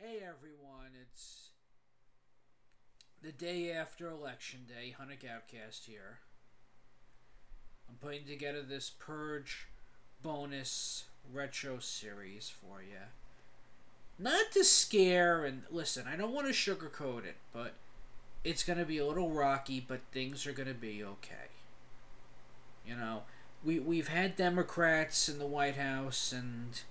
Hey everyone, it's the day after Election Day, Hunnic Outcast here. I'm putting together this Purge bonus retro series for you. Not to scare and listen, I don't want to sugarcoat it, but it's going to be a little rocky, but things are going to be okay. You know, we we've had Democrats in the White House and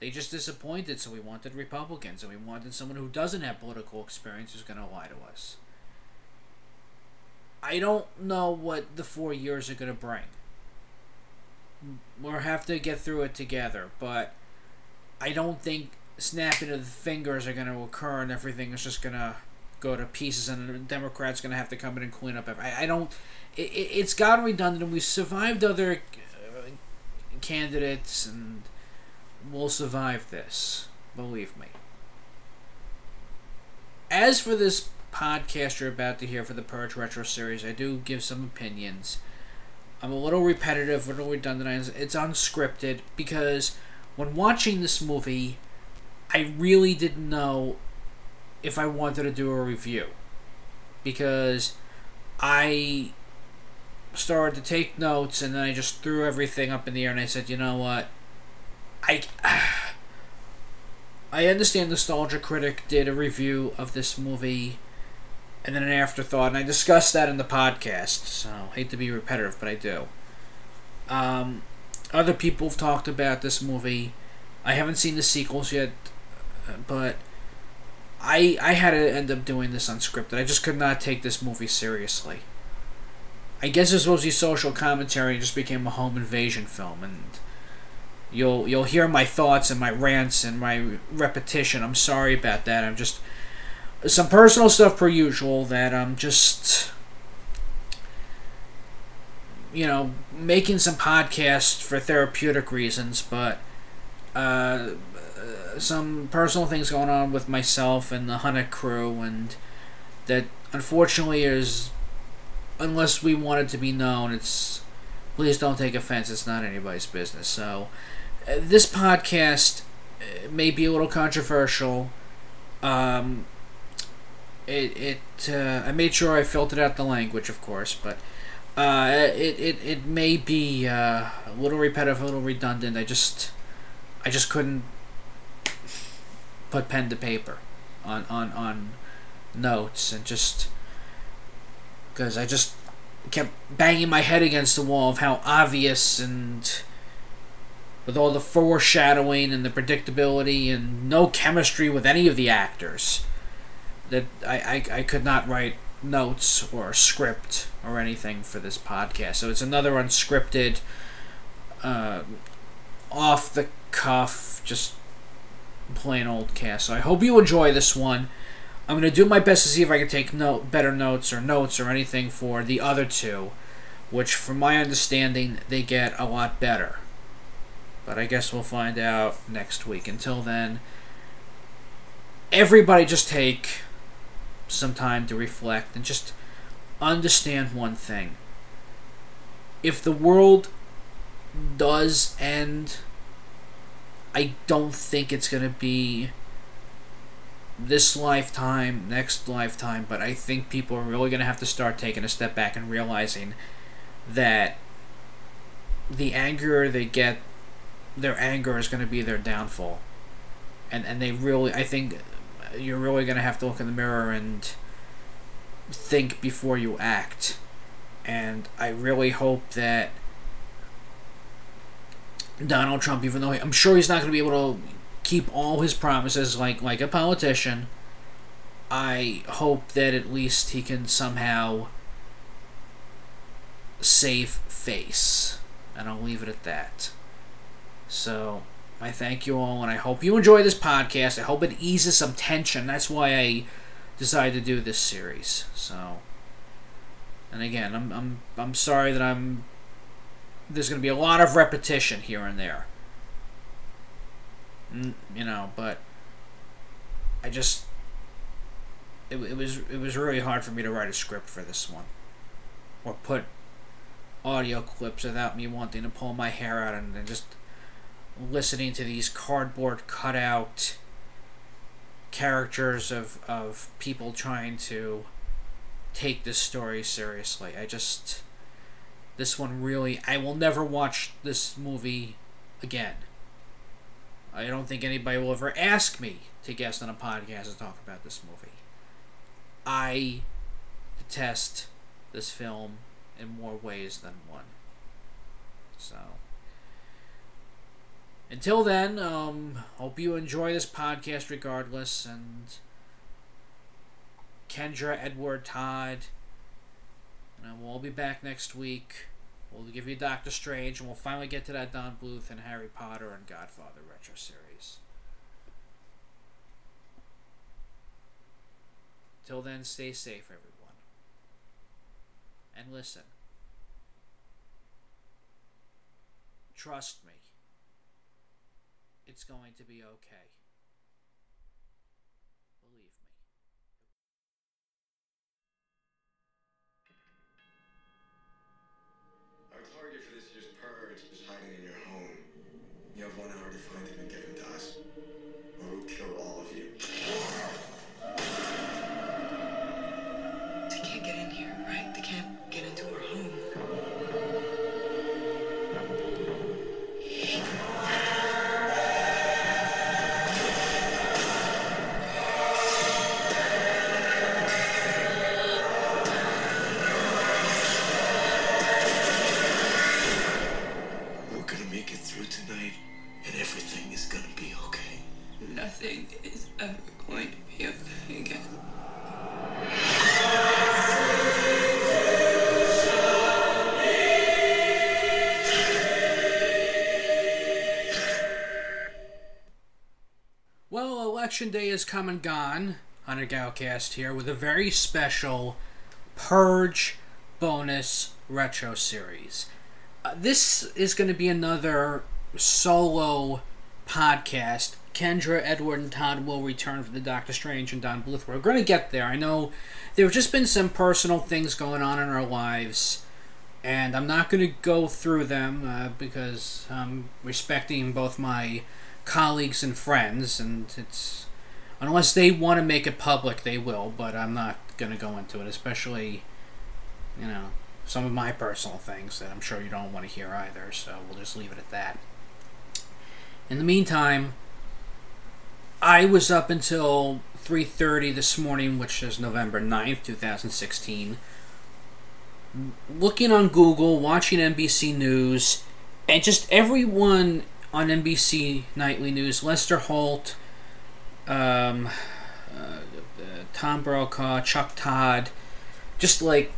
they just disappointed, so we wanted Republicans, and we wanted someone who doesn't have political experience who's going to lie to us. I don't know what the four years are going to bring. We'll have to get through it together, but I don't think snapping of the fingers are going to occur and everything is just going to go to pieces and the Democrats going to have to come in and clean up. I, I don't. It, it's gotten redundant. And We've survived other uh, candidates and will survive this. Believe me. As for this podcast you're about to hear for the Purge Retro Series, I do give some opinions. I'm a little repetitive, a little redundant. It's unscripted because when watching this movie, I really didn't know if I wanted to do a review. Because I started to take notes and then I just threw everything up in the air and I said, you know what? I I understand Nostalgia Critic did a review of this movie and then an afterthought, and I discussed that in the podcast. So I hate to be repetitive, but I do. Um, other people have talked about this movie. I haven't seen the sequels yet, but I I had to end up doing this unscripted. I just could not take this movie seriously. I guess supposed to be social commentary. It just became a home invasion film, and you'll you'll hear my thoughts and my rants and my repetition. I'm sorry about that. I'm just some personal stuff per usual that I'm just you know making some podcasts for therapeutic reasons, but uh, some personal things going on with myself and the Hunnic crew, and that unfortunately is unless we want it to be known, it's please don't take offense. It's not anybody's business. So this podcast uh, may be a little controversial. Um, it it uh, I made sure I filtered out the language, of course, but uh, it, it it may be uh, a little repetitive, a little redundant. I just I just couldn't put pen to paper on on on notes and just because I just kept banging my head against the wall of how obvious and with all the foreshadowing and the predictability and no chemistry with any of the actors that I, I, I could not write notes or a script or anything for this podcast. So it's another unscripted, uh, off the cuff, just plain old cast. So I hope you enjoy this one. I'm gonna do my best to see if I can take note better notes or notes or anything for the other two, which, from my understanding, they get a lot better. But I guess we'll find out next week. Until then, everybody just take some time to reflect and just understand one thing. If the world does end, I don't think it's going to be this lifetime, next lifetime, but I think people are really going to have to start taking a step back and realizing that the anger they get their anger is going to be their downfall. And and they really I think you're really going to have to look in the mirror and think before you act. And I really hope that Donald Trump, even though I'm sure he's not going to be able to keep all his promises like like a politician, I hope that at least he can somehow save face. And I'll leave it at that. So I thank you all, and I hope you enjoy this podcast. I hope it eases some tension. That's why I decided to do this series. So, and again, I'm I'm I'm sorry that I'm. There's going to be a lot of repetition here and there. Mm, you know, but I just it, it was it was really hard for me to write a script for this one, or put audio clips without me wanting to pull my hair out and, and just listening to these cardboard cutout characters of of people trying to take this story seriously. I just this one really I will never watch this movie again. I don't think anybody will ever ask me to guest on a podcast to talk about this movie. I detest this film in more ways than one. So until then, um, hope you enjoy this podcast regardless and Kendra, Edward, Todd. And we'll all be back next week. We'll give you Doctor Strange, and we'll finally get to that Don Bluth and Harry Potter and Godfather retro series. Till then, stay safe, everyone. And listen. Trust me. It's going to be okay. Believe me. Our target for this year's purge is hiding in your home. You have one hour to come and gone. on a Galcast here with a very special Purge bonus retro series. Uh, this is going to be another solo podcast. Kendra, Edward, and Todd will return for the Doctor Strange and Don Bluth. We're going to get there. I know there have just been some personal things going on in our lives, and I'm not going to go through them uh, because I'm respecting both my colleagues and friends, and it's unless they want to make it public, they will. But I'm not going to go into it, especially you know some of my personal things that I'm sure you don't want to hear either. So we'll just leave it at that. In the meantime, I was up until 3:30 this morning, which is November 9th, 2016, looking on Google, watching NBC News, and just everyone on NBC Nightly News, Lester Holt, um, uh, Tom Brokaw, Chuck Todd, just like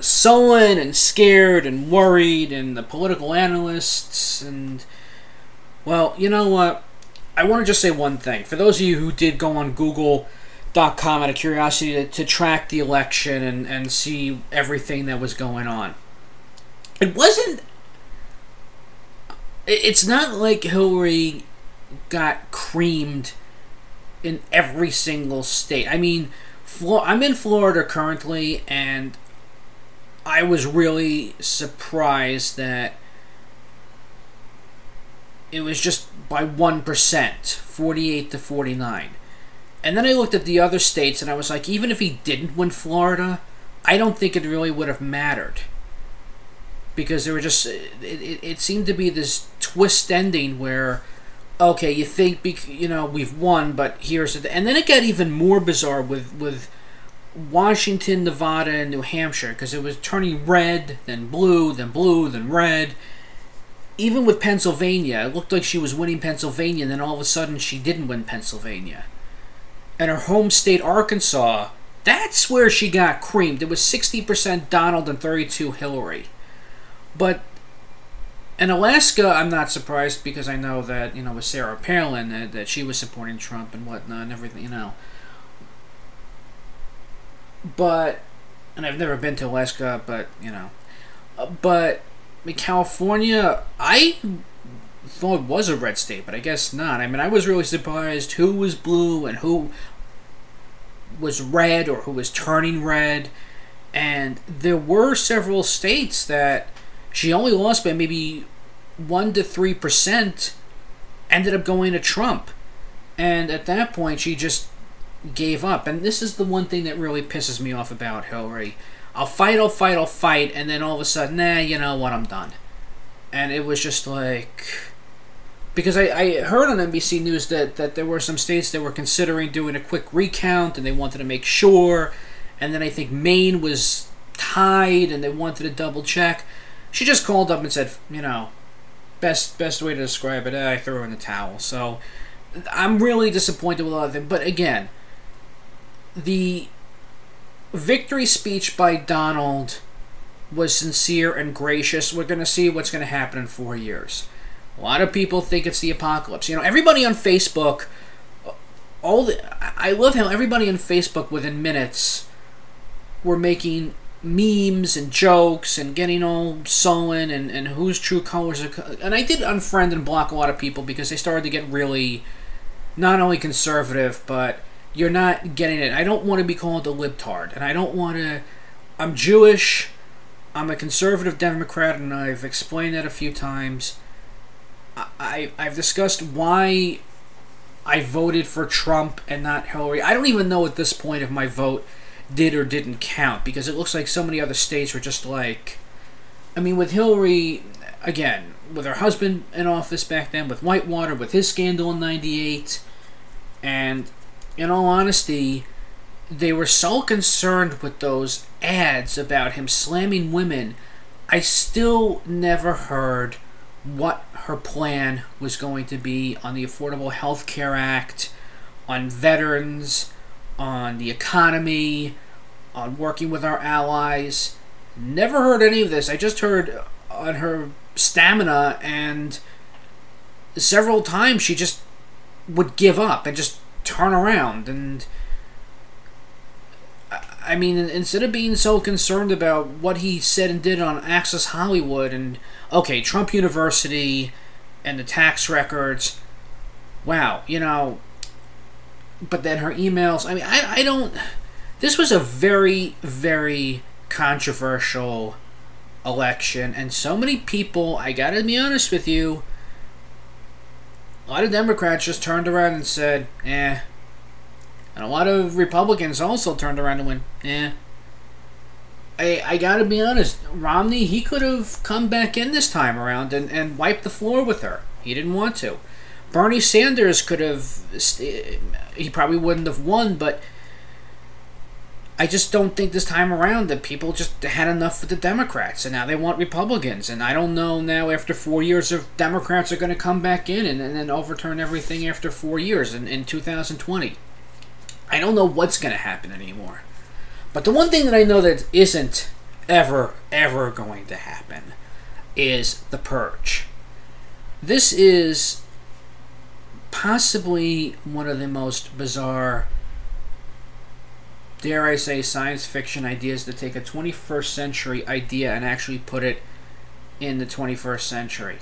sullen and scared and worried, and the political analysts, and well, you know what? I want to just say one thing. For those of you who did go on Google.com out of curiosity to, to track the election and, and see everything that was going on, it wasn't it's not like Hillary got creamed in every single state. I mean, I'm in Florida currently, and I was really surprised that it was just by 1%, 48 to 49. And then I looked at the other states, and I was like, even if he didn't win Florida, I don't think it really would have mattered because there were just it, it, it seemed to be this twist ending where okay you think bec- you know we've won but here's the and then it got even more bizarre with with Washington Nevada and New Hampshire because it was turning red then blue then blue then red. Even with Pennsylvania it looked like she was winning Pennsylvania and then all of a sudden she didn't win Pennsylvania. And her home state Arkansas that's where she got creamed. It was 60% Donald and 32 Hillary. But in Alaska, I'm not surprised because I know that you know with Sarah Palin that, that she was supporting Trump and whatnot and everything, you know. But, and I've never been to Alaska, but you know, Uh, but California, I thought was a red state, but I guess not. I mean, I was really surprised who was blue and who was red or who was turning red, and there were several states that she only lost by maybe one to three percent. Ended up going to Trump, and at that point, she just gave up. And this is the one thing that really pisses me off about Hillary. I'll fight, I'll fight, I'll fight, and then all of a sudden, nah, you know what, I'm done. And it was just like. Because I, I heard on NBC News that, that there were some states that were considering doing a quick recount and they wanted to make sure. And then I think Maine was tied and they wanted to double check. She just called up and said, you know, best best way to describe it, eh, I threw in the towel. So I'm really disappointed with a lot of it. But again, the victory speech by Donald was sincere and gracious. We're going to see what's going to happen in four years. A lot of people think it's the apocalypse. You know, everybody on Facebook, all the I love how everybody on Facebook within minutes were making memes and jokes and getting all sullen and, and whose true colors are. And I did unfriend and block a lot of people because they started to get really not only conservative, but you're not getting it. I don't want to be called a libtard, and I don't want to. I'm Jewish. I'm a conservative Democrat, and I've explained that a few times. I, I've discussed why I voted for Trump and not Hillary. I don't even know at this point if my vote did or didn't count because it looks like so many other states were just like. I mean, with Hillary, again, with her husband in office back then, with Whitewater, with his scandal in 98, and in all honesty, they were so concerned with those ads about him slamming women. I still never heard what her plan was going to be on the Affordable Health Care Act, on veterans, on the economy, on working with our allies. Never heard any of this. I just heard on her stamina, and several times she just would give up and just turn around. And I mean, instead of being so concerned about what he said and did on Access Hollywood and, okay, Trump University and the tax records, wow, you know, but then her emails. I mean, I, I don't. This was a very, very controversial election, and so many people, I gotta be honest with you, a lot of Democrats just turned around and said, eh. And a lot of Republicans also turned around and went, eh. I, I gotta be honest, Romney, he could have come back in this time around and, and wiped the floor with her. He didn't want to. Bernie Sanders could have, he probably wouldn't have won, but I just don't think this time around that people just had enough with the Democrats and now they want Republicans. And I don't know now after four years if Democrats are going to come back in and, and then overturn everything after four years in, in 2020. I don't know what's going to happen anymore. But the one thing that I know that isn't ever, ever going to happen is the purge. This is possibly one of the most bizarre dare I say, science fiction ideas to take a 21st century idea and actually put it in the 21st century.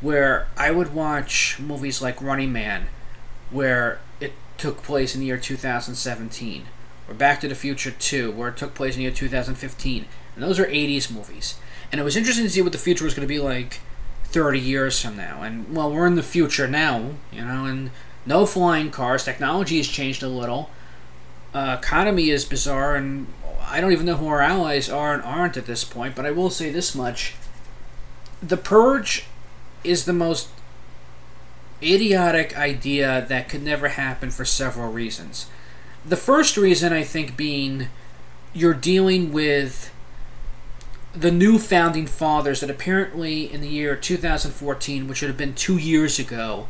Where I would watch movies like Running Man, where it took place in the year 2017, or Back to the Future 2, where it took place in the year 2015. And those are 80s movies. And it was interesting to see what the future was going to be like 30 years from now. And, well, we're in the future now, you know, and no flying cars. Technology has changed a little uh, economy is bizarre, and I don't even know who our allies are and aren't at this point. But I will say this much: the purge is the most idiotic idea that could never happen for several reasons. The first reason, I think, being you're dealing with the new founding fathers that apparently in the year 2014, which would have been two years ago,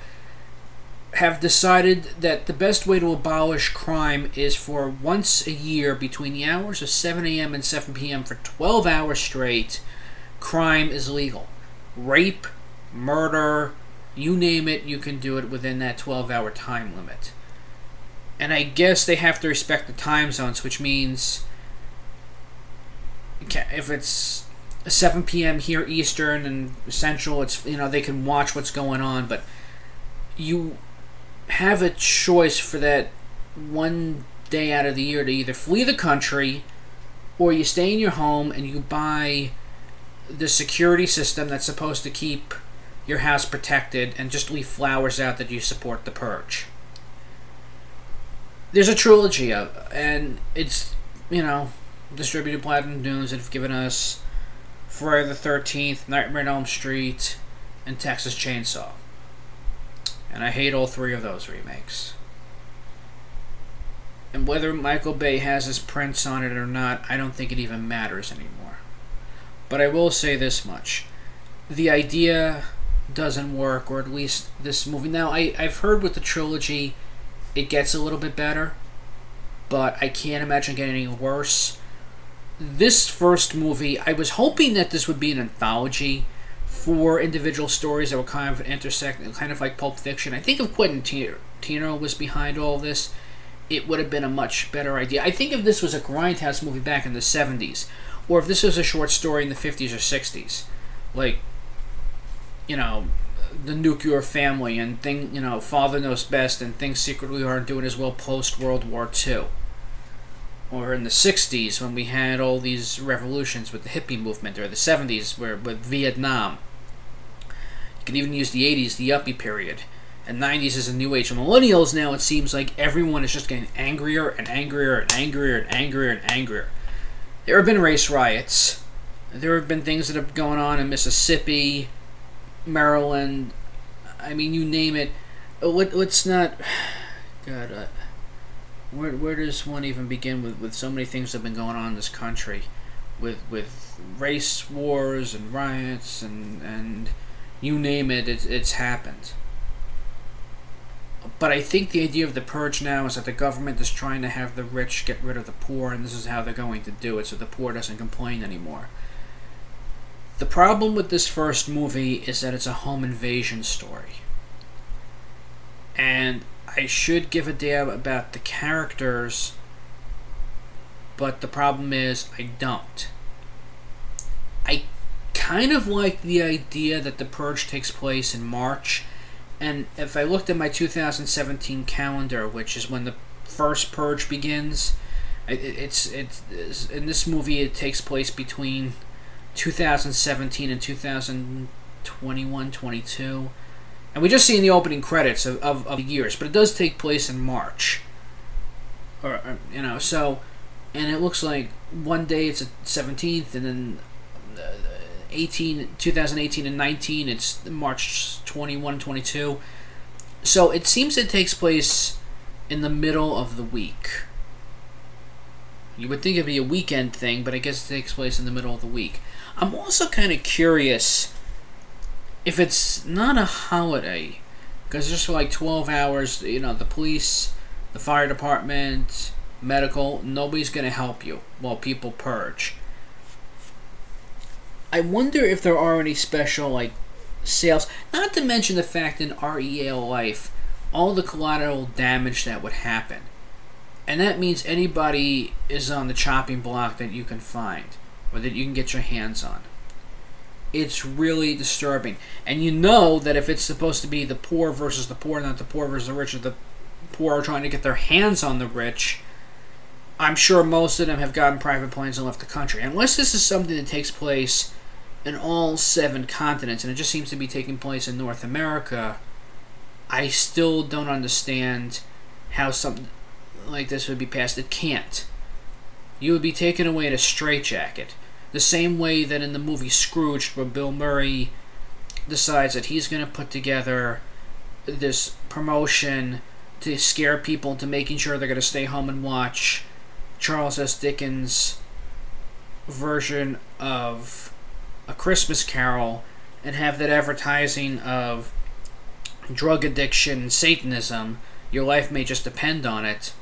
have decided that the best way to abolish crime is for once a year between the hours of 7 a.m. and 7 p.m. for 12 hours straight, crime is legal. Rape, murder, you name it, you can do it within that 12 hour time limit. And I guess they have to respect the time zones, which means if it's 7 p.m. here Eastern and Central, it's you know they can watch what's going on, but you have a choice for that one day out of the year to either flee the country or you stay in your home and you buy the security system that's supposed to keep your house protected and just leave flowers out that you support the purge. there's a trilogy of, and it's you know distributed Platinum Dunes that have given us Friday the Thirteenth, Nightmare on Elm Street, and Texas Chainsaw. And I hate all three of those remakes. And whether Michael Bay has his prints on it or not, I don't think it even matters anymore. But I will say this much. The idea doesn't work, or at least this movie. Now, I, I've heard with the trilogy, it gets a little bit better, but I can't imagine getting any worse. This first movie, I was hoping that this would be an anthology for individual stories that were kind of intersect, kind of like Pulp Fiction. I think if Quentin Tarantino was behind all this, it would have been a much better idea. I think if this was a grindhouse movie back in the 70s, or if this was a short story in the 50s or 60s, like, you know, the nuclear family and thing, you know, father knows best and things secretly aren't doing as well post World War II. Or in the 60s when we had all these revolutions with the hippie movement, or the 70s where with Vietnam. You can even use the 80s, the yuppie period and 90s is a new age. Millennials now, it seems like everyone is just getting angrier and angrier and angrier and angrier and angrier. There have been race riots. There have been things that have gone on in Mississippi, Maryland. I mean, you name it. Let, let's not. God, uh, where, where does one even begin with, with so many things that have been going on in this country? With, with race wars and riots and, and you name it, it it's happened but I think the idea of the purge now is that the government is trying to have the rich get rid of the poor, and this is how they're going to do it so the poor doesn't complain anymore. The problem with this first movie is that it's a home invasion story. And I should give a damn about the characters, but the problem is I don't. I kind of like the idea that the purge takes place in March and if I looked at my 2017 calendar, which is when the first purge begins, it's it's in this movie it takes place between 2017 and 2021 22 and we just see in the opening credits of, of, of the years but it does take place in march or, or you know so and it looks like one day it's a 17th and then uh, 18, 2018 and 19. It's March 21, 22. So it seems it takes place in the middle of the week. You would think it'd be a weekend thing, but I guess it takes place in the middle of the week. I'm also kind of curious if it's not a holiday, because just for like 12 hours, you know, the police, the fire department, medical, nobody's going to help you while people purge. I wonder if there are any special like sales. Not to mention the fact in REL Life, all the collateral damage that would happen, and that means anybody is on the chopping block that you can find or that you can get your hands on. It's really disturbing, and you know that if it's supposed to be the poor versus the poor, not the poor versus the rich, or the poor are trying to get their hands on the rich. I'm sure most of them have gotten private planes and left the country. Unless this is something that takes place in all seven continents, and it just seems to be taking place in North America, I still don't understand how something like this would be passed. It can't. You would be taken away in a straitjacket. The same way that in the movie Scrooged, where Bill Murray decides that he's going to put together this promotion to scare people into making sure they're going to stay home and watch Charles S. Dickens' version of a Christmas Carol and have that advertising of drug addiction, Satanism, your life may just depend on it.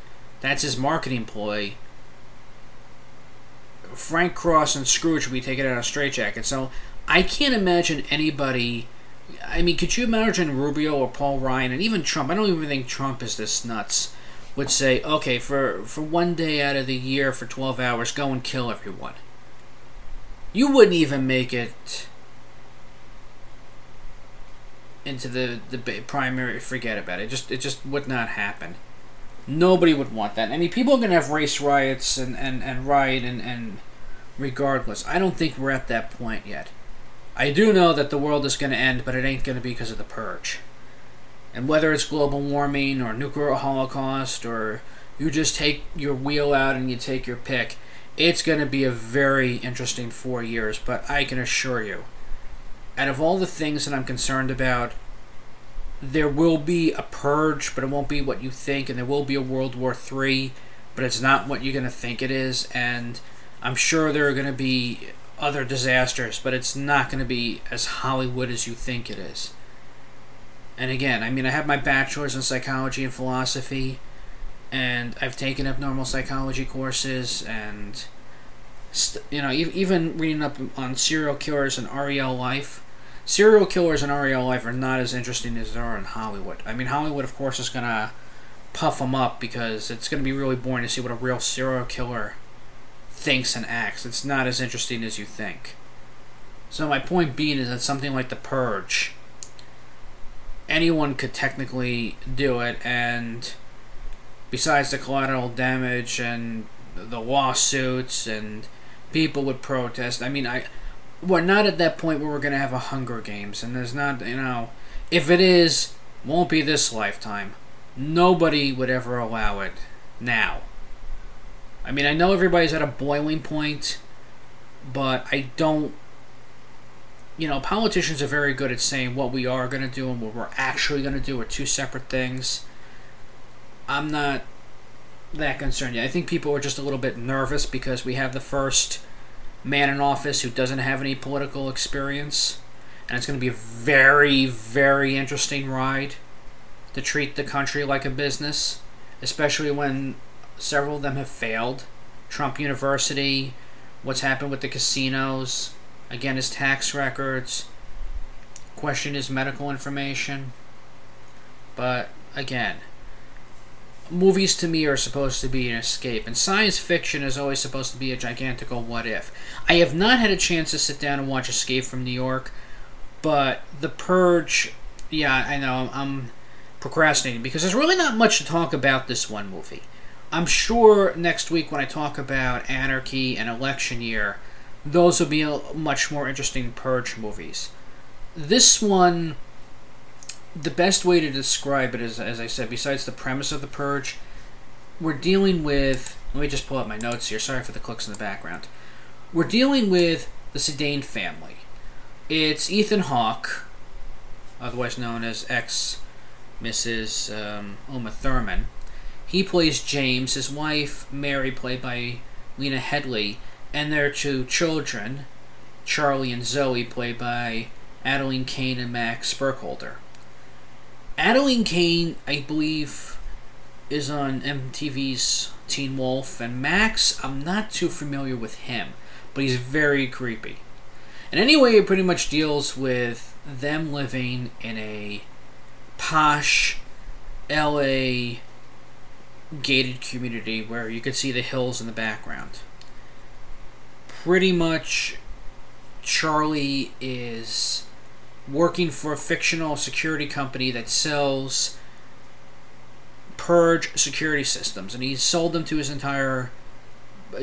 That's his marketing ploy. Frank Cross and Scrooge will be taken out of straitjacket. So I can't imagine anybody. I mean, could you imagine Rubio or Paul Ryan and even Trump? I don't even think Trump is this nuts. Would say, okay, for for one day out of the year for twelve hours, go and kill everyone you wouldn't even make it into the the primary. Forget about it. it. Just it just would not happen. Nobody would want that. I mean, people are gonna have race riots and and and riot and and regardless. I don't think we're at that point yet. I do know that the world is gonna end, but it ain't gonna be because of the purge. And whether it's global warming or nuclear holocaust or you just take your wheel out and you take your pick, it's going to be a very interesting four years. But I can assure you, out of all the things that I'm concerned about, there will be a purge, but it won't be what you think, and there will be a World War III, but it's not what you're going to think it is. And I'm sure there are going to be other disasters, but it's not going to be as Hollywood as you think it is. And again, I mean, I have my bachelor's in psychology and philosophy, and I've taken abnormal psychology courses, and st- you know, e- even reading up on serial killers and REL life. Serial killers and REL life are not as interesting as they are in Hollywood. I mean, Hollywood, of course, is gonna puff them up because it's gonna be really boring to see what a real serial killer thinks and acts. It's not as interesting as you think. So my point being is that something like The Purge, anyone could technically do it, and besides the collateral damage and the lawsuits and people would protest, I mean, I we're not at that point where we're gonna have a Hunger Games, and there's not, you know, if it is, won't be this lifetime. Nobody would ever allow it now. I mean, I know everybody's at a boiling point, but I don't. You know, politicians are very good at saying what we are going to do and what we're actually going to do are two separate things. I'm not that concerned yet. I think people are just a little bit nervous because we have the first man in office who doesn't have any political experience. And it's going to be a very, very interesting ride to treat the country like a business, especially when several of them have failed. Trump University, what's happened with the casinos, again, his tax records, question his medical information. But again, movies to me are supposed to be an escape, and science fiction is always supposed to be a gigantical what if. I have not had a chance to sit down and watch Escape from New York, but The Purge, yeah, I know, I'm procrastinating because there's really not much to talk about this one movie. I'm sure next week when I talk about Anarchy and Election Year, those will be much more interesting Purge movies. This one, the best way to describe it is, as I said, besides the premise of the Purge, we're dealing with. Let me just pull up my notes here. Sorry for the clicks in the background. We're dealing with the Sandin family. It's Ethan Hawke, otherwise known as ex Mrs. Um, Uma Thurman he plays James, his wife, Mary, played by Lena Headey, and their two children, Charlie and Zoe, played by Adelaide Kane and Max Burkholder. Adelaide Kane, I believe, is on MTV's Teen Wolf, and Max, I'm not too familiar with him, but he's very creepy. And anyway, it pretty much deals with them living in a posh LA gated community where you could see the hills in the background. Pretty much, Charlie is working for a fictional security company that sells purge security systems, and he's sold them to his entire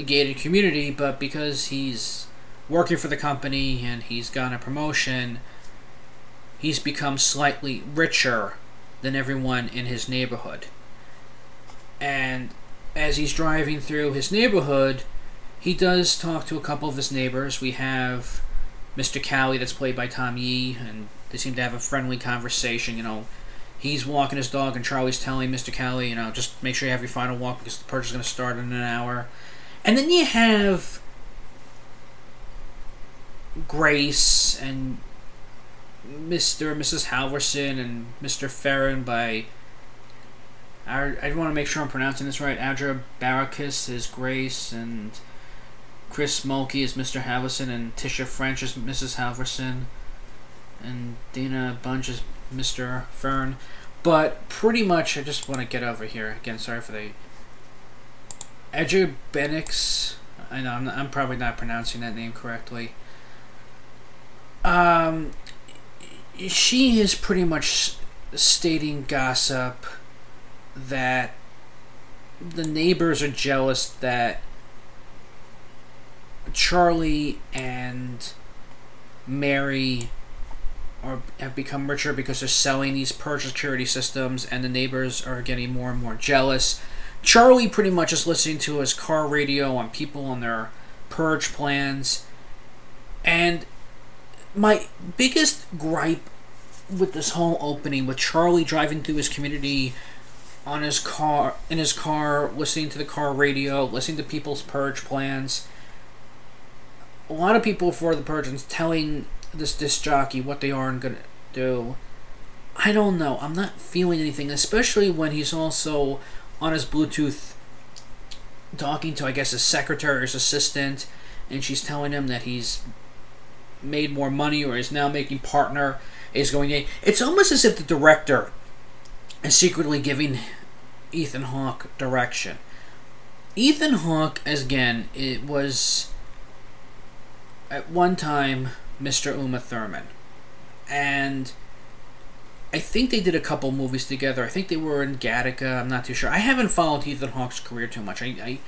gated community. But because he's working for the company and he's gotten a promotion, he's become slightly richer than everyone in his neighborhood. And as he's driving through his neighborhood, he does talk to a couple of his neighbors. We have Mr. Cali, that's played by Tom Yi, and they seem to have a friendly conversation. You know, he's walking his dog, and Charlie's telling Mr. Cali, you know, just make sure you have your final walk because the purge is going to start in an hour. And then you have Grace and Mr. and Mrs. Halverson and Mr. Farron by I, I want to make sure I'm pronouncing this right. Adria Baracus is Grace, and Chris Mulkey is Mr. Halverson, and Tisha French is Mrs. Halverson, and Dana Bunch is Mr. Fern. But pretty much, I just want to get over here. Again, sorry for the. Adria Benix. I know, I'm, I'm probably not pronouncing that name correctly. Um, she is pretty much stating gossip that the neighbors are jealous that Charlie and Mary are have become richer because they're selling these purge security systems, and the neighbors are getting more and more jealous. Charlie pretty much is listening to his car radio on people on their purge plans, and my biggest gripe with this whole opening, with Charlie driving through his community on his car in his car, listening to the car radio, listening to people's purge plans. A lot of people for the purge telling this disc jockey what they are and gonna do. I don't know. I'm not feeling anything, especially when he's also on his Bluetooth talking to, I guess, his secretary or his assistant, and she's telling him that he's made more money or is now making partner is going in. It's almost as if the director is secretly giving Ethan Hawke direction. Ethan Hawke, as again, it was at one time Mr. Uma Thurman, and I think they did a couple movies together. I think they were in Gattaca. I'm not too sure. I haven't followed Ethan Hawke's career too much. I, I,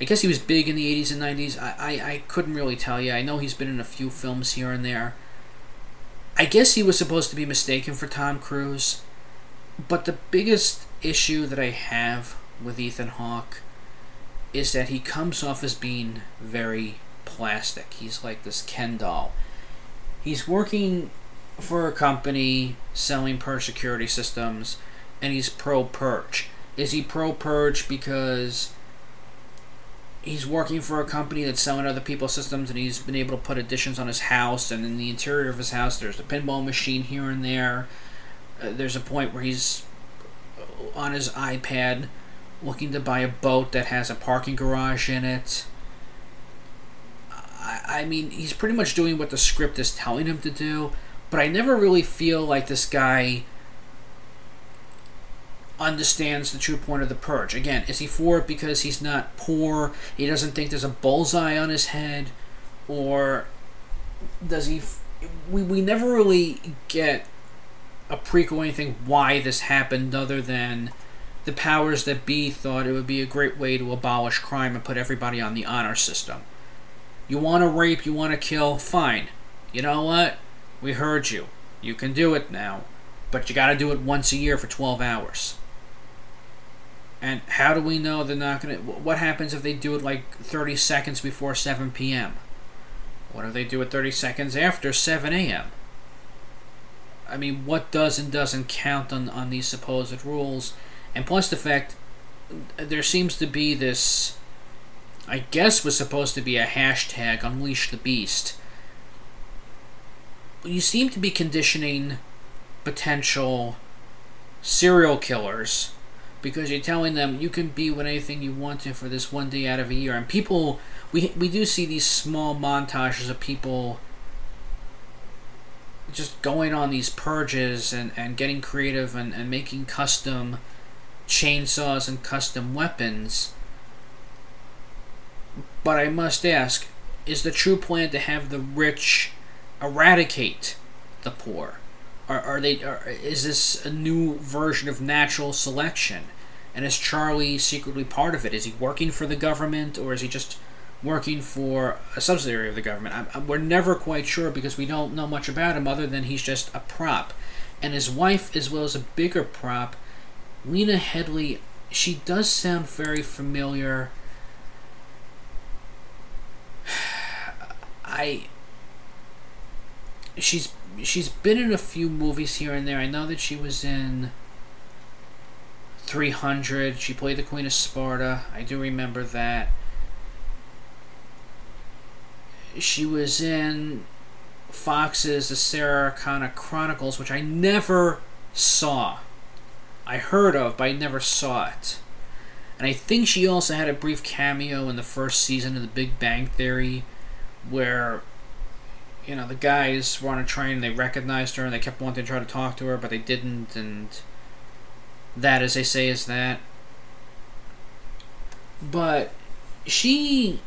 I guess he was big in the 80s and 90s. I, I, I couldn't really tell you. I know he's been in a few films here and there. I guess he was supposed to be mistaken for Tom Cruise. But the biggest issue that I have with Ethan Hawke is that he comes off as being very plastic. He's like this Ken doll. He's working for a company selling purge security systems, and he's pro purge. Is he pro purge because he's working for a company that's selling other people's systems and he's been able to put additions on his house and in the interior of his house there's a pinball machine here and there uh, there's a point where he's on his ipad looking to buy a boat that has a parking garage in it I, I mean he's pretty much doing what the script is telling him to do but i never really feel like this guy understands the true point of the purge. Again, is he for it because he's not poor? He doesn't think there's a bullseye on his head, or does he? F- we we never really get a prequel anything why this happened other than the powers that be thought it would be a great way to abolish crime and put everybody on the honor system. You want to rape, you want to kill, fine. You know what? We heard you. You can do it now. But you gotta do it once a year for 12 hours. And how do we know they're not going to. What happens if they do it like 30 seconds before 7 p.m.? What if they do it 30 seconds after 7 a.m.? I mean, what does and doesn't count on, on these supposed rules? And plus the fact there seems to be this. I guess was supposed to be a hashtag Unleash the Beast. You seem to be conditioning potential serial killers because you're telling them you can be with anything you want to for this one day out of a year. And people, we we do see these small montages of people just going on these purges and, and getting creative and, and making custom chainsaws and custom weapons. But I must ask, is the true plan to have the rich eradicate the poor? Are, are they? Are, is this a new version of natural selection? And is Charlie secretly part of it? Is he working for the government, or is he just working for a subsidiary of the government? I, I, we're never quite sure because we don't know much about him other than he's just a prop. And his wife, as well as a bigger prop, Lena Headey, she does sound very familiar. I. She's she's been in a few movies here and there. I know that she was in 300. She played the Queen of Sparta. I do remember that. She was in Fox's The Sarah Connor Chronicles, which I never saw. I heard of, but I never saw it. And I think she also had a brief cameo in the first season of The Big Bang Theory, where you know, the guys were on a train and they recognized her and they kept wanting to try to talk to her, but they didn't, and that, as they say, is that. But she,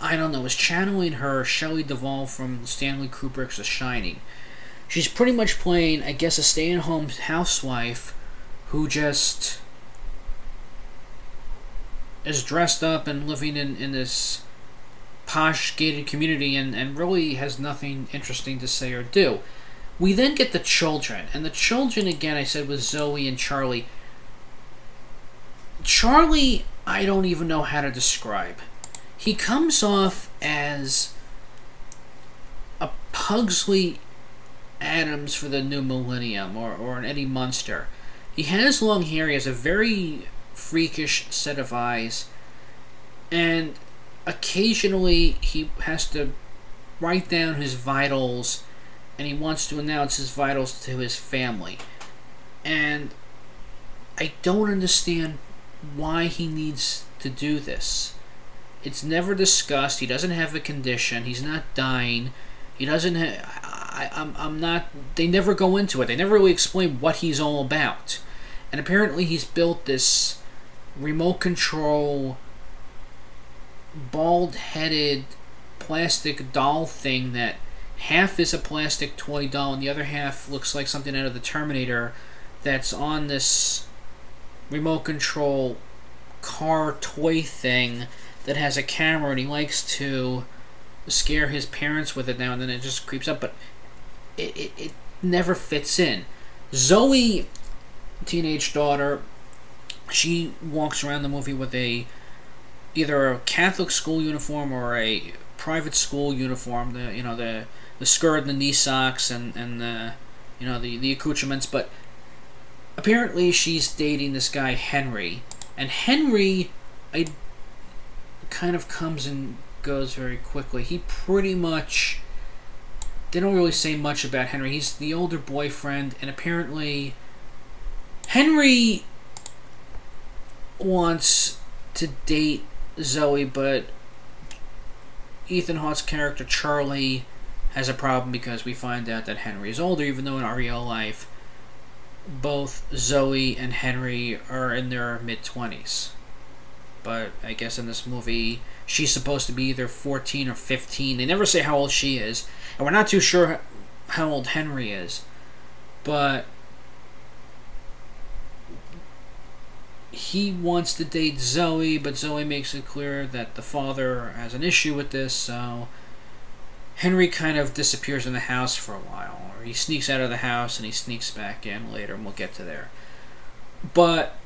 I don't know, is channeling her Shelley Duvall from Stanley Kubrick's The Shining. She's pretty much playing, I guess, a stay at home housewife who just is dressed up and living in, in this posh gated community and, and really has nothing interesting to say or do. We then get the children, and the children again. I said was Zoe and Charlie. Charlie, I don't even know how to describe. He comes off as a Pugsley Addams for the new millennium, or, or an Eddie Munster. He has long hair. He has a very freakish set of eyes, and occasionally he has to write down his vitals, and he wants to announce his vitals to his family. And I don't understand why he needs to do this. It's never discussed. He doesn't have a condition. He's not dying. He doesn't. I, I'm, I'm not. They never go into it. They never really explain what he's all about. And apparently, he's built this remote control, bald headed plastic doll thing that half is a plastic toy doll and the other half looks like something out of the Terminator that's on this remote control car toy thing that has a camera and he likes to scare his parents with it now and then it just creeps up but it, it, it never fits in. Zoe teenage daughter she walks around the movie with a either a catholic school uniform or a private school uniform the you know the the skirt and the knee socks and and the you know the the accoutrements but apparently she's dating this guy henry and henry i kind of comes and goes very quickly he pretty much they don't really say much about henry he's the older boyfriend and apparently henry wants to date zoe but ethan hawke's character charlie has a problem because we find out that henry is older even though in our real life both Zoe and Henry are in their mid 20s. But I guess in this movie, she's supposed to be either 14 or 15. They never say how old she is. And we're not too sure how old Henry is. But he wants to date Zoe, but Zoe makes it clear that the father has an issue with this, so Henry kind of disappears in the house for a while. Or he sneaks out of the house and he sneaks back in later, and we'll get to there. But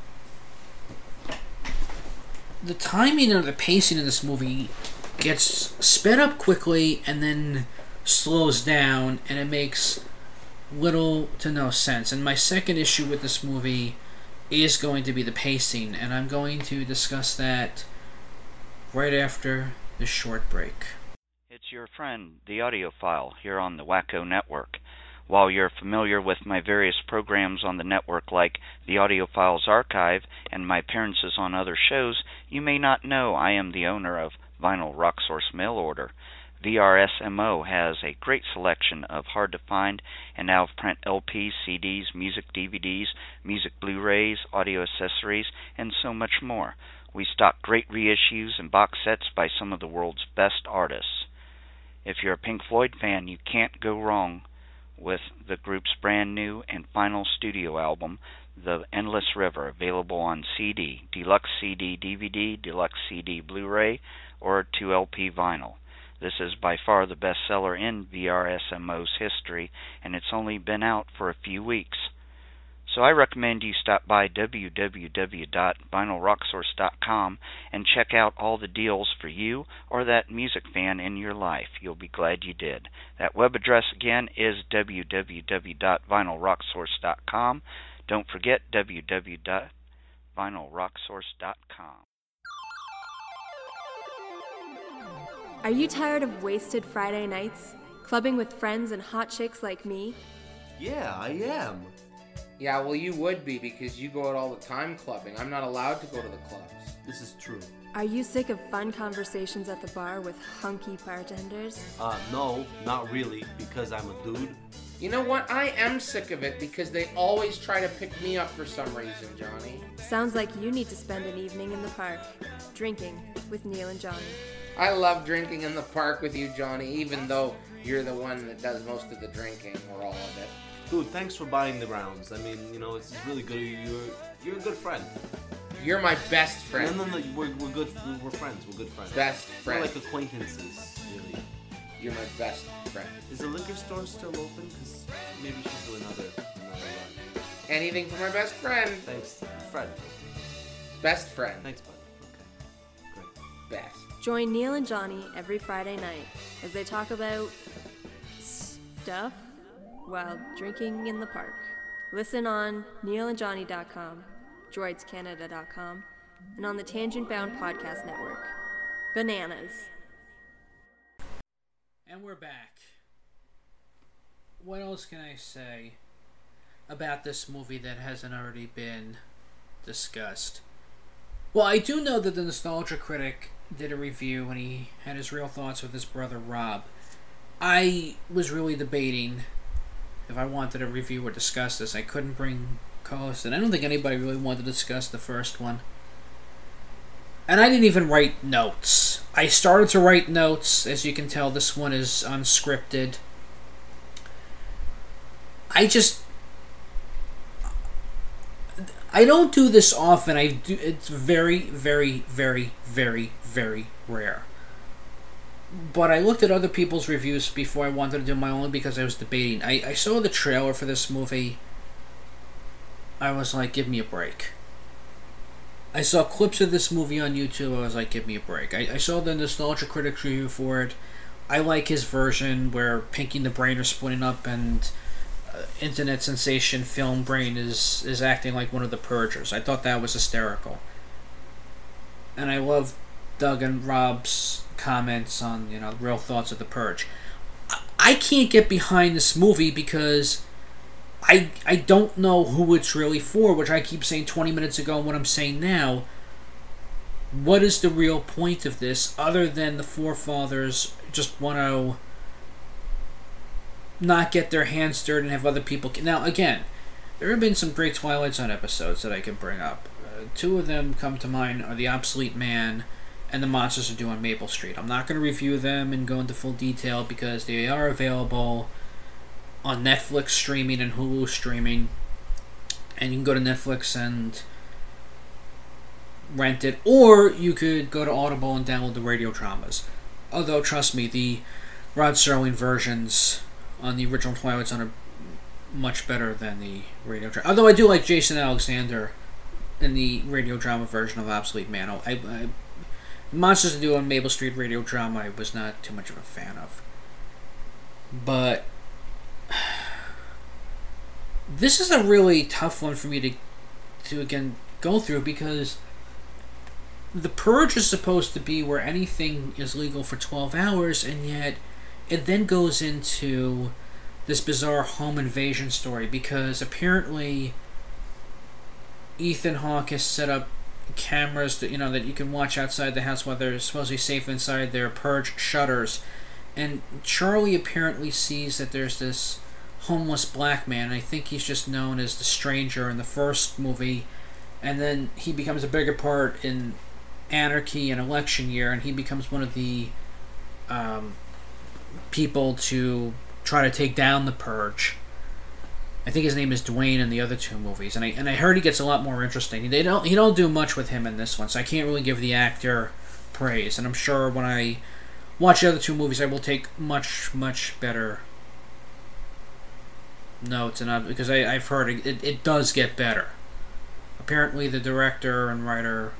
the timing and the pacing of this movie gets sped up quickly and then slows down, and it makes little to no sense. And my second issue with this movie is going to be the pacing, and I'm going to discuss that right after this short break. It's your friend, the audiophile, here on the Wacko Network. While you're familiar with my various programs on the network, like the Audiophiles Archive and my appearances on other shows, you may not know I am the owner of Vinyl Rock Source Mail Order. VRSMO has a great selection of hard to find and out of print LPs, CDs, music DVDs, music Blu rays, audio accessories, and so much more. We stock great reissues and box sets by some of the world's best artists. If you're a Pink Floyd fan, you can't go wrong with the group's brand new and final studio album, The Endless River, available on CD, deluxe CD DVD, deluxe CD Blu ray, or 2LP vinyl. This is by far the bestseller in VRSMO's history, and it's only been out for a few weeks. So I recommend you stop by www.vinylrocksource.com and check out all the deals for you or that music fan in your life. You'll be glad you did. That web address again is www.vinylrocksource.com. Don't forget www.vinylrocksource.com. Are you tired of wasted Friday nights? Clubbing with friends and hot chicks like me? Yeah, I am. Yeah, well, you would be because you go out all the time clubbing. I'm not allowed to go to the clubs. This is true. Are you sick of fun conversations at the bar with hunky bartenders? Uh, no, not really, because I'm a dude. You know what? I am sick of it because they always try to pick me up for some reason, Johnny. Sounds like you need to spend an evening in the park, drinking with Neil and Johnny. I love drinking in the park with you, Johnny, even though you're the one that does most of the drinking or all of it. Dude, thanks for buying the rounds. I mean, you know, it's, it's really good. you. You're you're a good friend. You're my best friend. No, no, no. We're, we're good. We're friends. We're good friends. Best We're friend. like acquaintances, really. You're my best friend. Is the liquor store still open? Because maybe we should do another another run. Anything for my best friend. Thanks, friend. Best friend. Thanks, buddy. Okay. Great. Best. Join Neil and Johnny every Friday night as they talk about stuff while drinking in the park. Listen on neilandjohnny.com, droidscanada.com, and on the Tangent Bound Podcast Network. Bananas. And we're back. What else can I say about this movie that hasn't already been discussed? Well, I do know that the Nostalgia Critic did a review and he had his real thoughts with his brother Rob. I was really debating if I wanted to review or discuss this. I couldn't bring co-hosts, and I don't think anybody really wanted to discuss the first one. And I didn't even write notes. I started to write notes. As you can tell, this one is unscripted. I just. I don't do this often. I do. It's very, very, very, very, very rare. But I looked at other people's reviews before I wanted to do my own because I was debating. I, I saw the trailer for this movie. I was like, give me a break. I saw clips of this movie on YouTube. I was like, give me a break. I, I saw the Nostalgia Critics review for it. I like his version where Pinky and the Brain are splitting up and uh, internet sensation Film Brain is, is acting like one of the Purgers. I thought that was hysterical. And I love Doug and Rob's comments on, you know, real thoughts of the Purge. I, can't get behind this movie because I I don't know who it's really for, which I keep saying 20 minutes ago and what I'm saying now. What is the real point of this other than the forefathers just want to not get their hands dirty and have other people. Now, again, there have been some great Twilight Zone episodes that I can bring up. Uh, two of them come to mind are The Obsolete Man and The Monsters Are Due on Maple Street. I'm not going to review them and go into full detail because they are available on Netflix streaming and Hulu streaming. And you can go to Netflix and rent it, or you could go to Audible and download the radio dramas. Although, trust me, the Rod Serling versions on the original Twilight Zone are much better than the radio drama. Although I do like Jason Alexander in the radio drama version of Obsolete Man. I, I Monsters to Do on Maple Street radio drama I was not too much of a fan of. But this is a really tough one for me to to again go through because the purge is supposed to be where anything is legal for 12 hours and yet it then goes into this bizarre home invasion story because apparently Ethan Hawke has set up cameras that you know that you can watch outside the house while they're supposedly safe inside their purge shutters and Charlie apparently sees that there's this homeless black man. I think he's just known as the stranger in the first movie, and then he becomes a bigger part in Anarchy and Election Year, and he becomes one of the um, people to try to take down the Purge. I think his name is Dwayne in the other two movies, and I and I heard he gets a lot more interesting. They don't he don't do much with him in this one, so I can't really give the actor praise. And I'm sure when I watch the other two movies, I will take much much better notes, and I, because I, I've heard it, it, it does get better. Apparently, the director and writer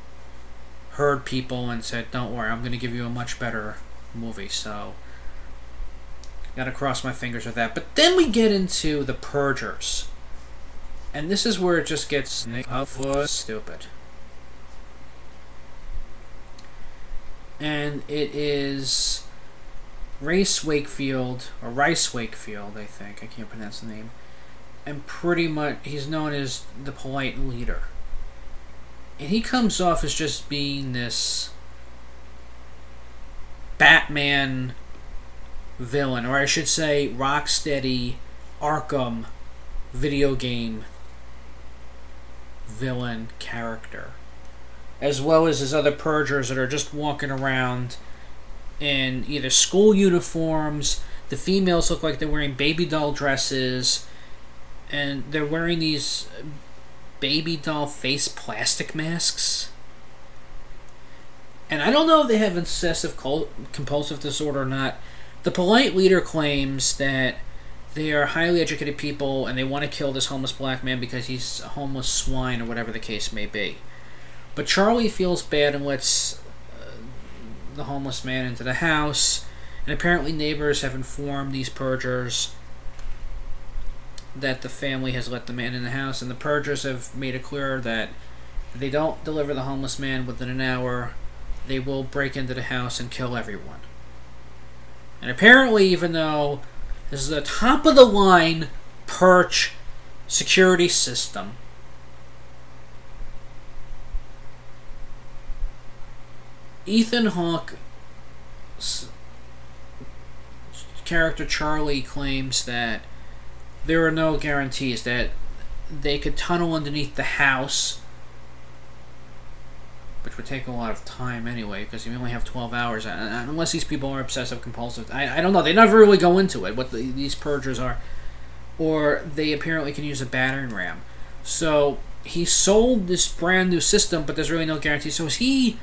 heard people and said, "Don't worry, I'm going to give you a much better movie." So, got to cross my fingers with that. But then we get into the Purgers, and this is where it just gets stupid. And it is Race Wakefield, or Rice Wakefield, I think. I can't pronounce the name. And pretty much, he's known as the polite leader. And he comes off as just being this Batman villain, or I should say, Rocksteady Arkham video game villain character. As well as his other purgers that are just walking around in either school uniforms. The females look like they're wearing baby doll dresses, and they're wearing these baby doll face plastic masks. And I don't know if they have obsessive compulsive disorder or not, The polite leader claims that they are highly educated people and they want to kill this homeless black man because he's a homeless swine or whatever the case may be. But Charlie feels bad and lets uh, the homeless man into the house. And apparently, neighbors have informed these purgers that the family has let the man in the house, and the purgers have made it clear that if they don't deliver the homeless man within an hour, they will break into the house and kill everyone. And apparently, even though this is a top of the line purge security system, Ethan Hawke character Charlie claims that there are no guarantees that they could tunnel underneath the house, which would take a lot of time anyway, because you only have 12 hours, unless these people are obsessive compulsive. I, I don't know, they never really go into it, what the, these purgers are. Or they apparently can use a battering ram. So he sold this brand new system, but there's really no guarantee. So is he,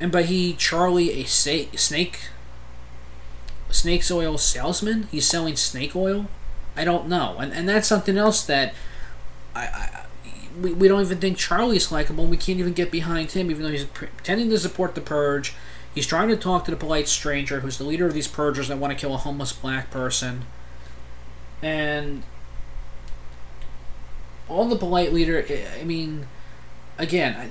and by he, Charlie, a snake, snake's oil salesman? He's selling snake oil? I don't know, and and that's something else that I, I we, we don't even think Charlie's likable. and We can't even get behind him, even though he's pretending to support the purge. He's trying to talk to the polite stranger, who's the leader of these purgers that want to kill a homeless black person, and all the polite leader. I mean, again,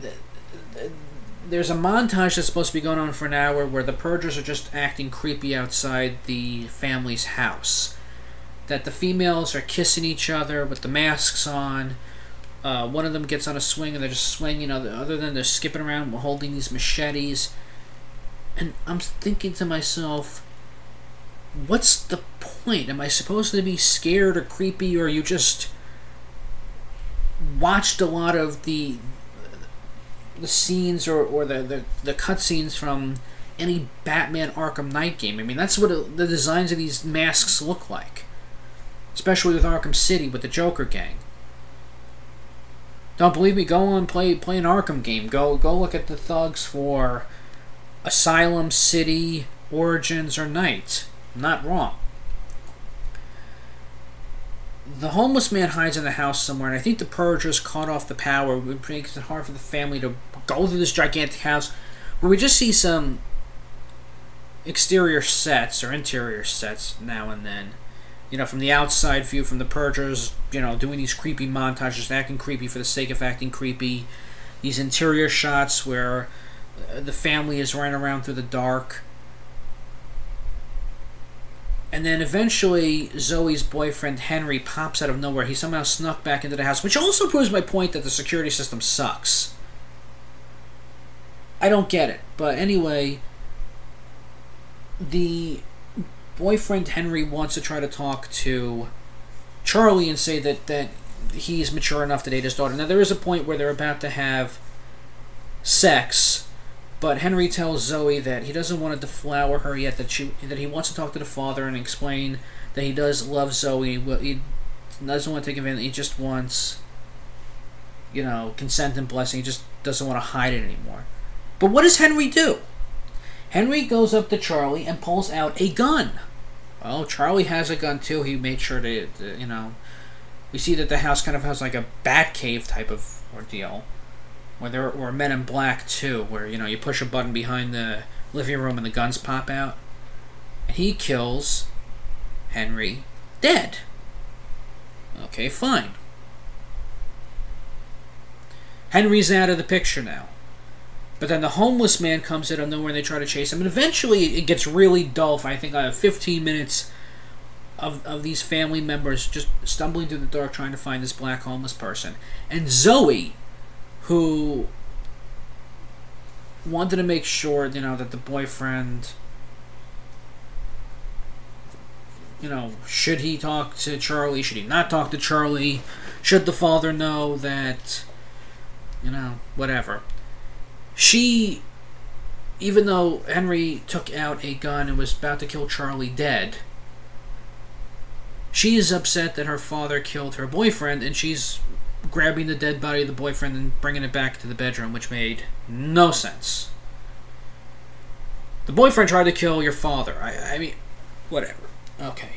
there's a montage that's supposed to be going on for an hour where the purgers are just acting creepy outside the family's house that the females are kissing each other with the masks on. Uh, one of them gets on a swing and they're just swinging. Other, than they're skipping around holding these machetes. And I'm thinking to myself, what's the point? Am I supposed to be scared or creepy, or you just watched a lot of the the scenes or, or the, the, the cutscenes from any Batman Arkham Knight game? I mean, that's what it, the designs of these masks look like especially with Arkham City with the Joker gang. Don't believe me? Go on play play an Arkham game. Go go look at the thugs for Asylum City, Origins, or Knight. not wrong. The homeless man hides in the house somewhere, and I think the purgers cut off the power, which makes it hard for the family to go through this gigantic house, where we just see some exterior sets or interior sets now and then you know, from the outside view, from the purgers, you know, doing these creepy montages, acting creepy for the sake of acting creepy. These interior shots where uh, the family is running around through the dark. And then eventually, Zoe's boyfriend Henry pops out of nowhere. He somehow snuck back into the house, which also proves my point that the security system sucks. I don't get it. But anyway, the boyfriend Henry wants to try to talk to Charlie and say that that he's mature enough to date his daughter. Now there is a point where they're about to have sex, but Henry tells Zoe that he doesn't want to deflower her yet. That she that he wants to talk to the father and explain that he does love Zoe. He doesn't want to take advantage. He just wants, you know, consent and blessing. He just doesn't want to hide it anymore. But what does Henry do? Henry goes up to Charlie and pulls out a gun. Well, Charlie has a gun too. He made sure to, to you know, we see that the house kind of has like a bat cave type of ordeal, where there were Men in Black too, where you know you push a button behind the living room and the guns pop out, and he kills Henry dead. Okay, fine. Henry's out of the picture now. But then the homeless man comes out of nowhere and they try to chase him. And eventually it gets really dull for, I think, uh, 15 minutes of, of these family members just stumbling through the dark trying to find this black homeless person. And Zoe, who wanted to make sure, you know, that the boyfriend, you know, should he talk to Charlie? Should he not talk to Charlie? Should the father know that, you know, whatever she, even though Henry took out a gun and was about to kill Charlie dead, she is upset that her father killed her boyfriend and she's grabbing the dead body of the boyfriend and bringing it back to the bedroom, which made no sense. The boyfriend tried to kill your father. I, I mean, Whatever. Okay.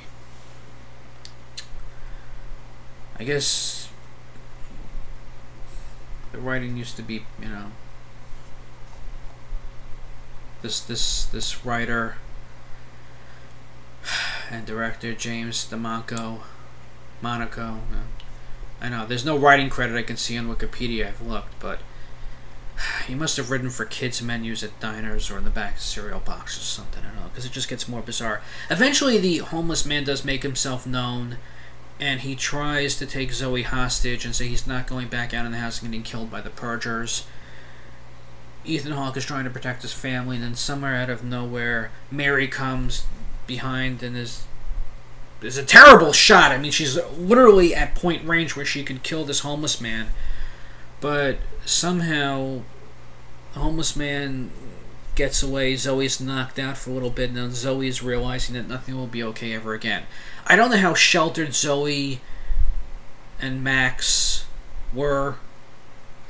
I guess the writing used to be, you know, this this this writer and director James DeMonaco, Monaco. I know there's no writing credit I can see on Wikipedia. I've looked, but he must have written for kids' menus at diners or in the back of cereal boxes or something. I don't know because it just gets more bizarre. Eventually, the homeless man does make himself known, and he tries to take Zoe hostage and say he's not going back out in the house and getting killed by the purgers. Ethan Hawke is trying to protect his family, and then somewhere out of nowhere, Mary comes behind and is is a terrible shot. I mean, she's literally at point range where she could kill this homeless man, but somehow the homeless man gets away. Zoe's knocked out for a little bit, and then Zoe is realizing that nothing will be okay ever again. I don't know how sheltered Zoe and Max were,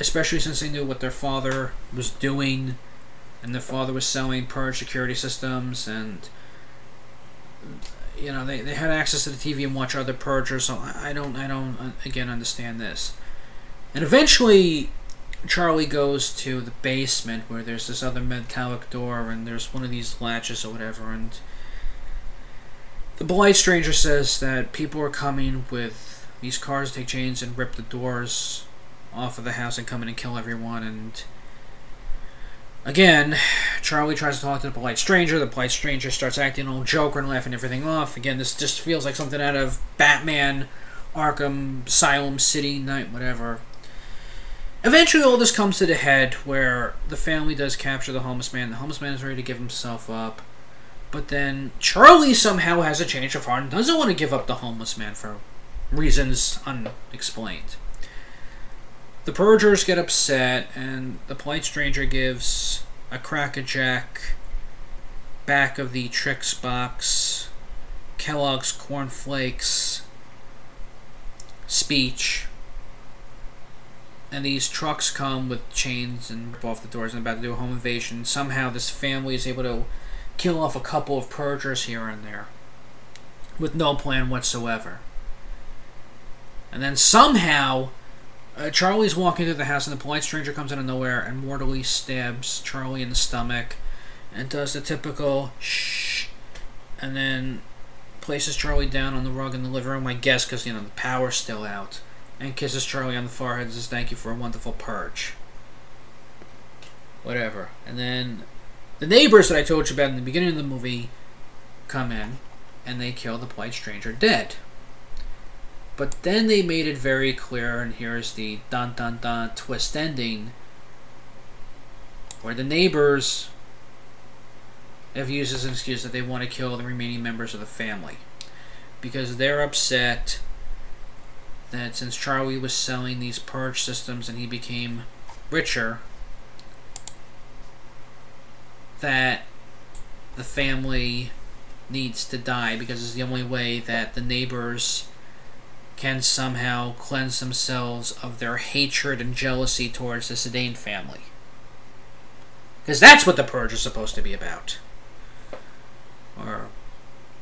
especially since they knew what their father was doing, and their father was selling purge security systems, and you know they, they had access to the TV and watch other purgers. So I don't I don't uh, again understand this. And eventually, Charlie goes to the basement where there's this other metallic door, and there's one of these latches or whatever, and the polite stranger says that people are coming with these cars, take chains, and rip the doors off of the house and come in and kill everyone. And again, Charlie tries to talk to the polite stranger. The polite stranger starts acting all Joker and laughing everything off. Again, this just feels like something out of Batman, Arkham, Asylum City, Knight, whatever. Eventually, all this comes to the head where the family does capture the homeless man. The homeless man is ready to give himself up. But then Charlie somehow has a change of heart and doesn't want to give up the homeless man for reasons unexplained. The Purgers get upset, and the polite stranger gives a crackerjack back of the Trix box, Kellogg's cornflakes speech. And these trucks come with chains and rip off the doors and about to do a home invasion. Somehow, this family is able to kill off a couple of purgers here and there with no plan whatsoever. And then somehow, uh, Charlie's walking through the house, and the polite stranger comes out of nowhere and mortally stabs Charlie in the stomach and does the typical shh, and then places Charlie down on the rug in the living room, I guess, because, you know, the power's still out, and kisses Charlie on the forehead and says, Thank you for a wonderful purge. Whatever. And then the neighbors that I told you about in the beginning of the movie come in and they kill the polite stranger dead. But then they made it very clear, and here's the dun dun dun twist ending, where the neighbors have used as an excuse that they want to kill the remaining members of the family. Because they're upset that since Charlie was selling these purge systems and he became richer, that the family needs to die because it's the only way that the neighbors can somehow cleanse themselves of their hatred and jealousy towards the Sedain family. Because that's what the purge is supposed to be about. Or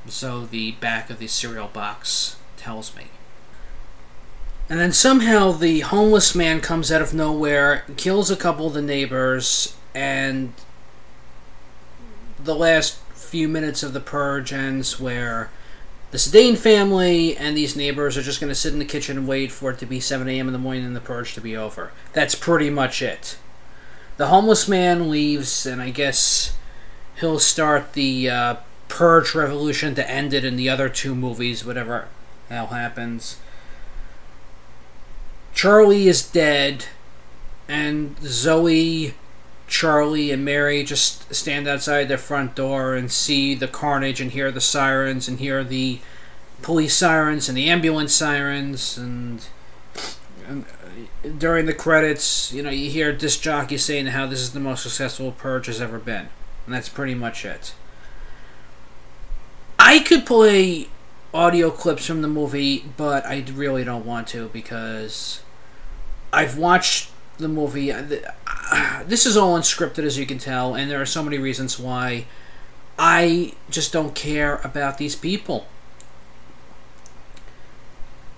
so the back of the cereal box tells me. And then somehow the homeless man comes out of nowhere, kills a couple of the neighbors, and the last few minutes of the purge ends where the Sedain family and these neighbors are just going to sit in the kitchen and wait for it to be 7 a.m. in the morning and the purge to be over. That's pretty much it. The homeless man leaves, and I guess he'll start the uh, purge revolution to end it in the other two movies, whatever hell happens. Charlie is dead, and Zoe, Charlie, and Mary just stand outside their front door and see the carnage and hear the sirens and hear the police sirens and the ambulance sirens and, and uh, during the credits, you know, you hear disc jockey saying how this is the most successful purge has ever been, and that's pretty much it. I could play audio clips from the movie, but I really don't want to because I've watched the movie. Uh, uh, this is all unscripted, as you can tell, and there are so many reasons why I just don't care about these people.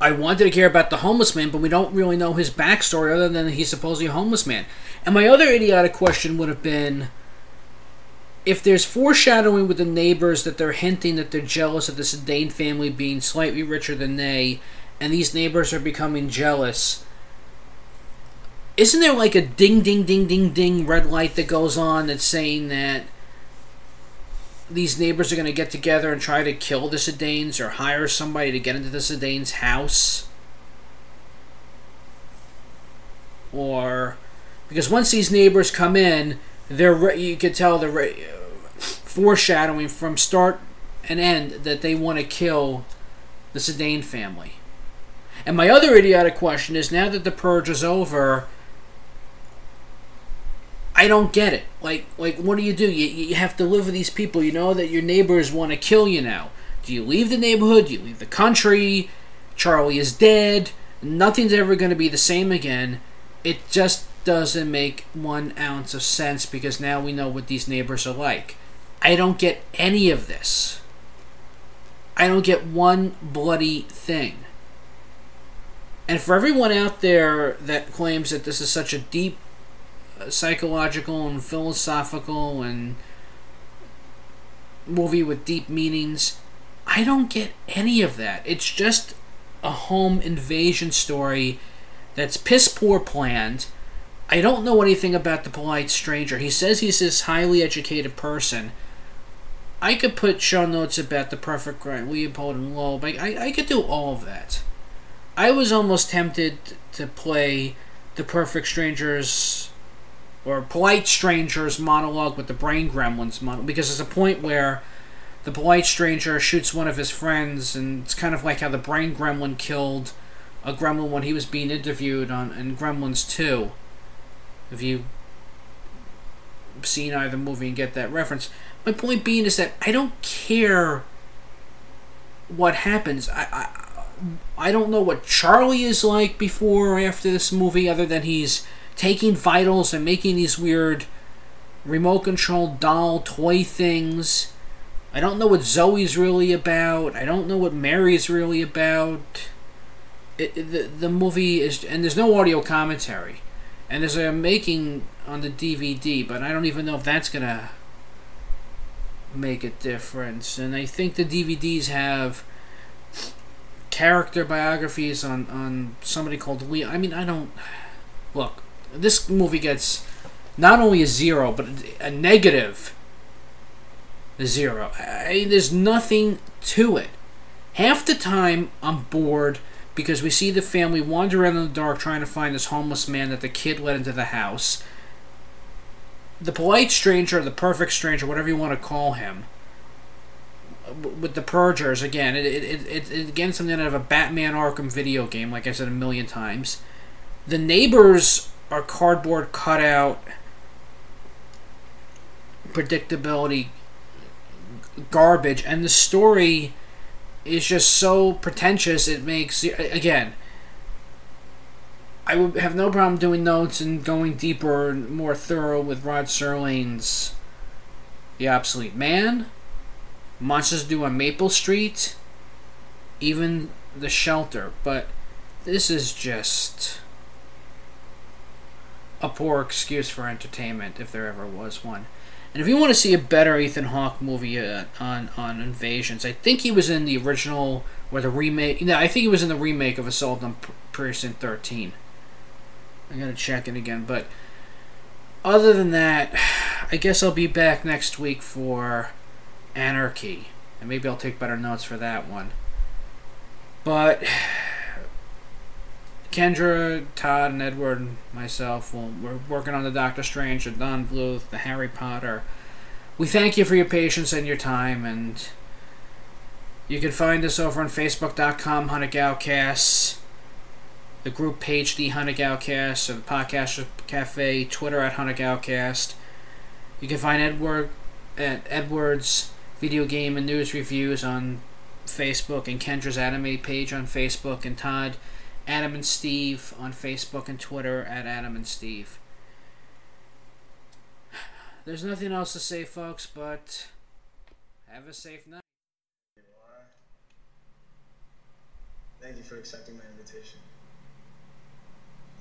I wanted to care about the homeless man, but we don't really know his backstory other than he's supposedly a homeless man. And my other idiotic question would have been if there's foreshadowing with the neighbors that they're hinting that they're jealous of the Sedaine family being slightly richer than they, and these neighbors are becoming jealous, isn't there like a ding, ding, ding, ding, ding red light that goes on that's saying that these neighbors are going to get together and try to kill the Sedanes or hire somebody to get into the Sedanes' house? Or because once these neighbors come in, they're re- you could tell they're re- foreshadowing from start and end that they want to kill the Sedaine family. And my other idiotic question is now that the purge is over, I don't get it. Like, like, what do you do? You, you have to live with these people. You know that your neighbors want to kill you now. Do you leave the neighborhood? Do you leave the country? Charlie is dead. Nothing's ever going to be the same again. It just doesn't make one ounce of sense because now we know what these neighbors are like. I don't get any of this. I don't get one bloody thing. And for everyone out there that claims that this is such a deep psychological and philosophical and movie with deep meanings, I don't get any of that. It's just a home invasion story that's piss poor planned. I don't know anything about the polite stranger. He says he's this highly educated person. I could put show notes about the perfect crime, Leopold and Loeb. I, I, I could do all of that. I was almost tempted to play the perfect strangers or polite strangers monologue with the brain gremlins model because there's a point where the polite stranger shoots one of his friends and it's kind of like how the brain gremlin killed a gremlin when he was being interviewed on in Gremlins 2. If you seen either movie and get that reference. My point being is that I don't care what happens. I, I I don't know what Charlie is like before or after this movie, other than he's taking vitals and making these weird remote control doll toy things. I don't know what Zoe's really about. I don't know what Mary's really about. It, it- the, the movie is, and there's no audio commentary. And there's a making on the DVD, but I don't even know if that's gonna make a difference. And I think the DVDs have character biographies on, on somebody called Lee. I mean, I don't. Look, this movie gets not only a zero, but a negative zero. I, there's nothing to it. Half the time, I'm bored because we see the family wander around in the dark trying to find this homeless man that the kid let into the house. The polite stranger, the perfect stranger, whatever you want to call him, with the purgers again. It, it, it, it, again something out of a Batman Arkham video game, like I said a million times. The neighbors are cardboard cutout predictability garbage, and the story is just so pretentious. It makes again. I would have no problem doing notes and going deeper and more thorough with Rod Serling's The Obsolete Man, Monsters Due on Maple Street, even The Shelter. But this is just a poor excuse for entertainment if there ever was one. And if you want to see a better Ethan Hawke movie uh, on on invasions, I think he was in the original or the remake. No, I think he was in the remake of Assault on Precinct 13. I'm gonna check it again, but other than that, I guess I'll be back next week for Anarchy, and maybe I'll take better notes for that one. But Kendra, Todd, and Edward, and myself, well, we're working on the Doctor Strange, the Don Bluth, the Harry Potter. We thank you for your patience and your time, and you can find us over on Facebook.com, Hunnic Outcasts, the group page, The Hunnic Outcast, or the Podcast Cafe, Twitter at Hunnic Outcast. You can find Edward at Edward's Video Game and News Reviews on Facebook, and Kendra's Anime page on Facebook, and Todd Adam and Steve on Facebook and Twitter at Adam and Steve. There's nothing else to say, folks, but Have a safe night. Thank you for accepting my invitation.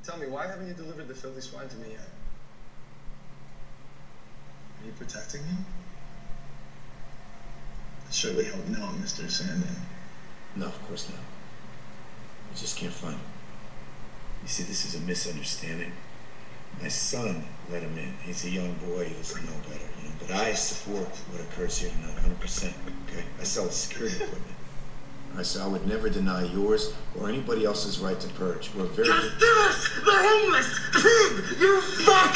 Tell me, why haven't you delivered the filthy swine to me yet? Are you protecting him? I surely hope not, Mr. Sandin. No, of course not. I just can't find him. You see, this is a misunderstanding. My son let him in. He's a young boy. He doesn't know better, you know. But I support what occurs here tonight, 100%. Okay? I sell security equipment. I said I would never deny yours or anybody else's right to purge. We're very. Justice! The homeless pig! You fuck!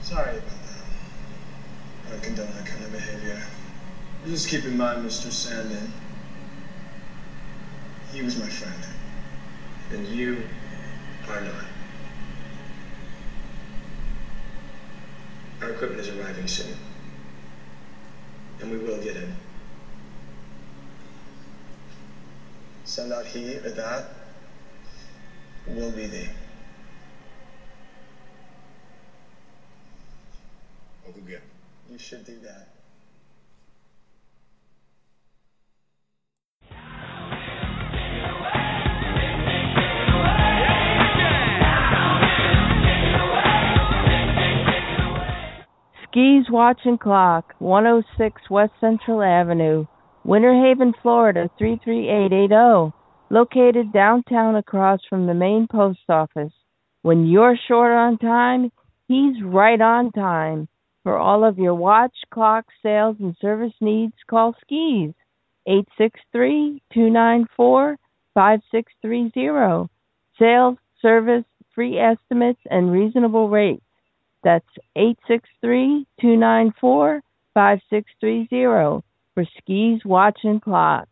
Sorry about that. I don't condone that kind of behavior. Just keep in mind, Mr. Sandin, he was my friend. And you are not. Our equipment is arriving soon. And we will get in. Send out he or that will be thee. I'll go get him. You should do that. Skis Watch and Clock, 106 West Central Avenue, Winter Haven, Florida 33880. Located downtown across from the main post office. When you're short on time, he's right on time. For all of your watch, clock, sales, and service needs, call Skis 863-294-5630. Sales, service, free estimates, and reasonable rates. That's 863-294-5630 for Skis Watch and Clock.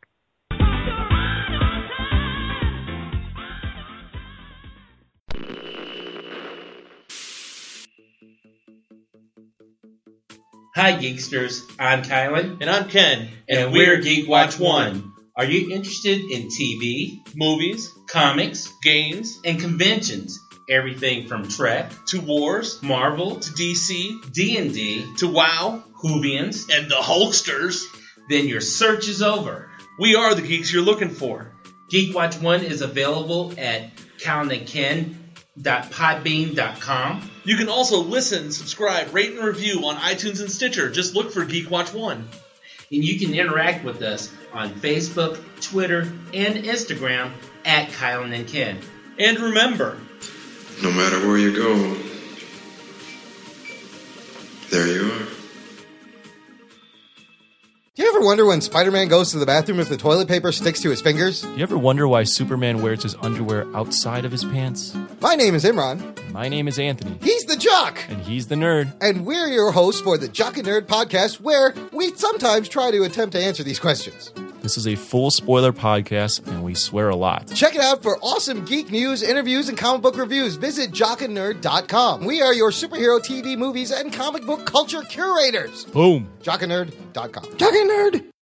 Hi, Geeksters. I'm Kylan. And I'm Ken. And, we're Geek Watch One. Are you interested in TV, movies, Comics games, and conventions. Everything from Trek to wars, Marvel to DC, D&D to WoW, Whovians. and the Hulksters? Then your search is over. We are the geeks you're looking for. Geek Watch One is available at calendandken.podbean.com. You can also listen, subscribe, rate, and review on iTunes and Stitcher. Just look for Geek Watch One. And you can interact with us on Facebook, Twitter, and Instagram at Kylan and Ken. And remember, No matter where you go, there you are. Do you ever wonder when Spider Man goes to the bathroom if the toilet paper sticks to his fingers? Do you ever wonder why Superman wears his underwear outside of his pants? My name is Imran. My name is Anthony. He's the Jock. And he's the nerd. And we're your hosts for the Jock and Nerd podcast, where we sometimes try to attempt to answer these questions. This is a full spoiler podcast, and we swear a lot. Check it out for awesome geek news, interviews, and comic book reviews. Visit jockandnerd.com. We are your superhero TV, movies, and comic book culture curators. Boom. Jockandnerd.com. Jock and Nerd.